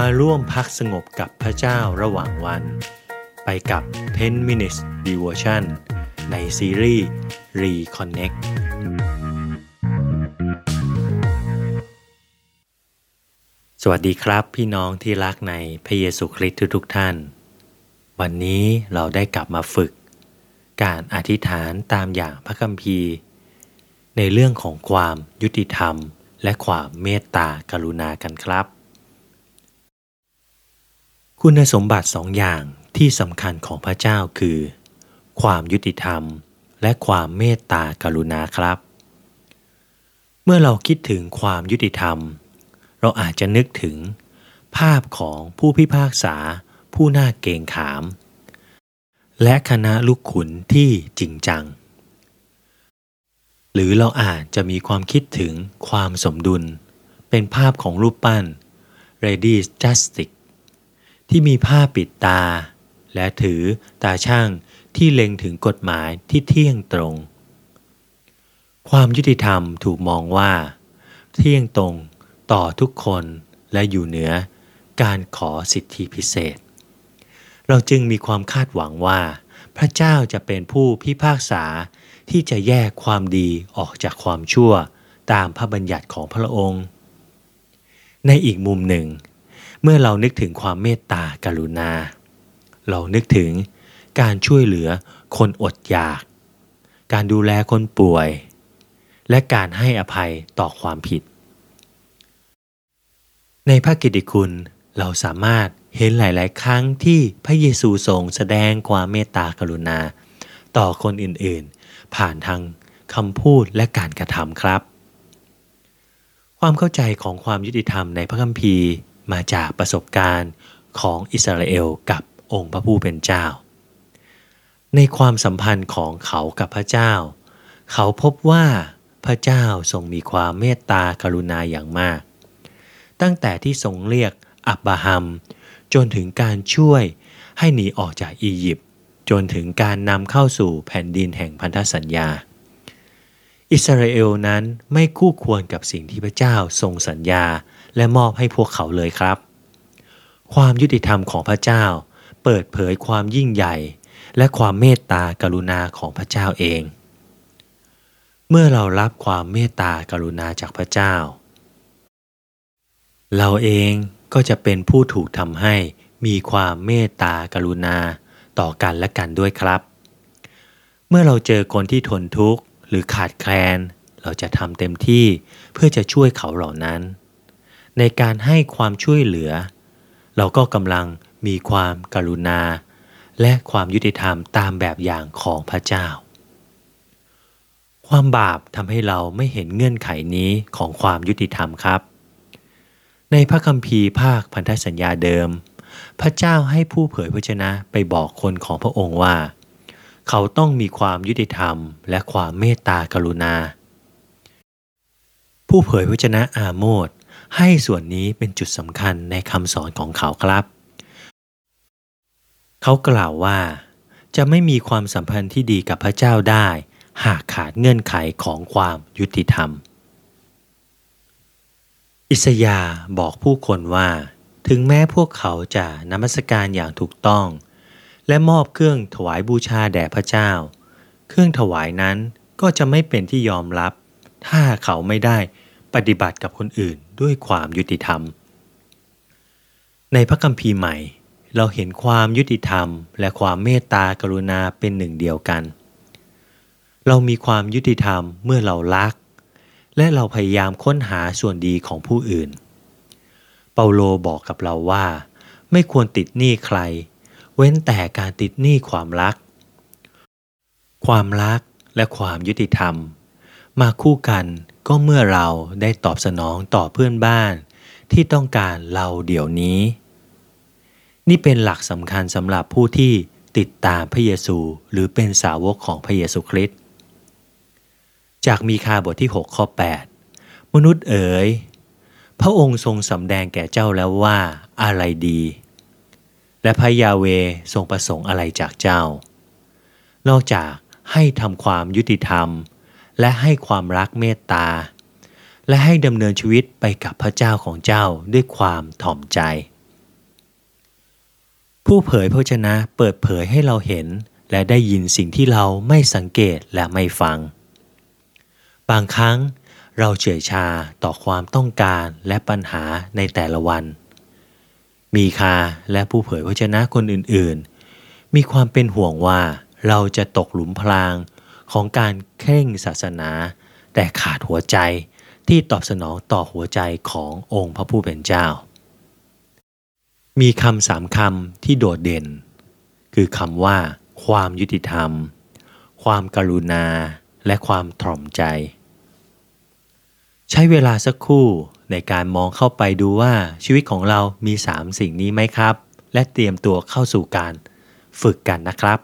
มาร่วมพักสงบกับพระเจ้าระหว่างวัน ไปกับ 10 minutes devotion ในซีรีส์ Reconnect สวัสดีครับพี่น้องที่รักในพระเยซูคริสต์ทุกๆท่าน วันนี้เราได้กลับมาฝึก การอธิษฐานตามอย่างพระคัมภีร์ ในเรื่องของความยุติธรรมและความเมตตากรุณากันครับ คุณสมบัติสองอย่างที่สำคัญของพระเจ้าคือ ความยุติธรรม และความเมตตากรุณาครับ เมื่อเราคิดถึงความยุติธรรม เราอาจจะนึกถึง ภาพของผู้พิพากษา ผู้น่าเกรงขาม และคณะลูกขุนที่จริงจัง หรือเราอาจจะมีความคิดถึงความสมดุล เป็นภาพของรูปปั้น Ready Justice ที่มีผ้าปิดตา และถือตาช่างที่เล็งถึงกฎหมายที่เที่ยงตรง ความยุติธรรมถูกมองว่า เที่ยงตรงต่อทุกคนและอยู่เหนือการขอสิทธิพิเศษ เราจึงมีความคาดหวังว่า พระเจ้าจะเป็นผู้พิพากษาที่จะแยกความดีออกจากความชั่วตามพระบัญญัติของพระองค์ ในอีกมุมหนึ่ง เมื่อเรานึกถึงความเมตตากรุณา เรานึกถึงการช่วยเหลือคนอดอยาก การดูแลคนป่วย และการให้อภัยต่อความผิด ในพระกิตติคุณเราสามารถเห็นหลาย ๆ ครั้งที่พระเยซูทรงแสดงความเมตตากรุณา ต่อคนอื่น ๆ ผ่านทางคำพูดและการกระทำครับ ความเข้าใจของความยุติธรรมในพระคัมภีร์ มาจากประสบการณ์ของอิสราเอลกับองค์พระผู้เป็นเจ้า ในความสัมพันธ์ของเขากับพระเจ้า เขาพบว่าพระเจ้าทรงมีความเมตตากรุณาอย่างมาก ตั้งแต่ที่ทรงเรียกอับราฮัม จนถึงการช่วยให้หนีออกจากอียิปต์จนถึงการนำเข้าสู่แผ่นดินแห่งพันธสัญญา อิสราเอลนั้นไม่คู่ควรกับสิ่งที่พระเจ้าทรงสัญญา และมอบให้พวกเขาเลยครับ ความยุติธรรมของพระเจ้า เปิดเผยความยิ่งใหญ่ และความเมตตากรุณาของพระเจ้าเอง เมื่อเรารับความเมตตากรุณาจากพระเจ้า เราเองก็จะเป็นผู้ถูกทำให้มีความเมตตากรุณาต่อกันและกันด้วยครับ เมื่อเราเจอคนที่ทนทุกข์ รือขาดแคลน เราจะทำเต็มที่เพื่อจะช่วยเขาเหล่านั้น ในการให้ความช่วยเหลือ เราก็กำลังมีความกรุณา และความยุติธรรมตามแบบอย่างของพระเจ้า ความบาปทำให้เราไม่เห็นเงื่อนไขนี้ของความยุติธรรมครับ ในพระคัมภีร์ภาคพันธสัญญาเดิม พระเจ้าให้ผู้เผยพระชนะไปบอกคนของพระองค์ว่า เขาต้องมีความยุติธรรม และความเมตตากรุณา ผู้เผยพระชนะอาโมดให้ส่วนนี้เป็นจุดสำคัญในคำสอนของเขาครับ เขากล่าวว่า จะไม่มีความสัมพันธ์ที่ดีกับพระเจ้าได้ หากขาดเงื่อนไขของความยุติธรรม อิสยาบอกผู้คนว่า ถึงแม้พวกเขาจะนมัสการอย่างถูกต้อง และมอบเครื่องถวายบูชาแด่พระเจ้า เครื่องถวายนั้นก็จะไม่เป็นที่ยอมรับ ถ้าเขาไม่ได้ปฏิบัติกับคนอื่นด้วยความยุติธรรม ในพระคัมภีร์ใหม่ เราเห็นความยุติธรรม และความเมตตากรุณาเป็นหนึ่งเดียวกัน เรามีความยุติธรรมเมื่อเรารัก และเราพยายามค้นหาส่วนดีของผู้อื่น เปาโลบอกกับเราว่า ไม่ควรติดหนี้ใคร เว้นแต่การติดหนี้ความรัก ความรักและความยุติธรรม มาคู่กันก็เมื่อเราได้ตอบสนองต่อเพื่อนบ้าน ที่ต้องการเราเดี๋ยวนี้ นี่เป็นหลักสำคัญสำหรับผู้ที่ติดตามพระเยซูหรือเป็นสาวกของพระเยซูคริสต์จากมีคาบทที่ 6 ข้อ 8 มนุษย์เอ๋ย พระองค์ทรงสำแดงแก่เจ้าแล้วว่าอะไรดี และพระยาเวทรงประสงค์อะไรจากเจ้า นอกจากให้ทำความยุติธรรม และให้ความรักเมตตา และให้ดำเนินชีวิตไปกับพระเจ้าของเจ้าด้วยความถ่อมใจ ผู้เผยพระวจนะเปิดเผยให้เราเห็น และได้ยินสิ่งที่เราไม่สังเกตและไม่ฟัง บางครั้งเราเฉื่อยชาต่อความต้องการและปัญหาในแต่ละวัน มีคาและผู้เผยพระวจนะคนอื่นๆ มีความเป็นห่วงว่าเราจะตกหลุมพรางของการเคร่งศาสนา แต่ขาดหัวใจที่ตอบสนองต่อหัวใจขององค์พระผู้เป็นเจ้า มีคำสามคำที่โดดเด่น คือคำว่า ความยุติธรรม ความกรุณา และความถ่อมใจ ใช้เวลาสักครู่ ในการมองเข้าไปดูว่าชีวิตของเรามีสามสิ่งนี้ไหมครับ และเตรียมตัวเข้าสู่การฝึกกันนะครับ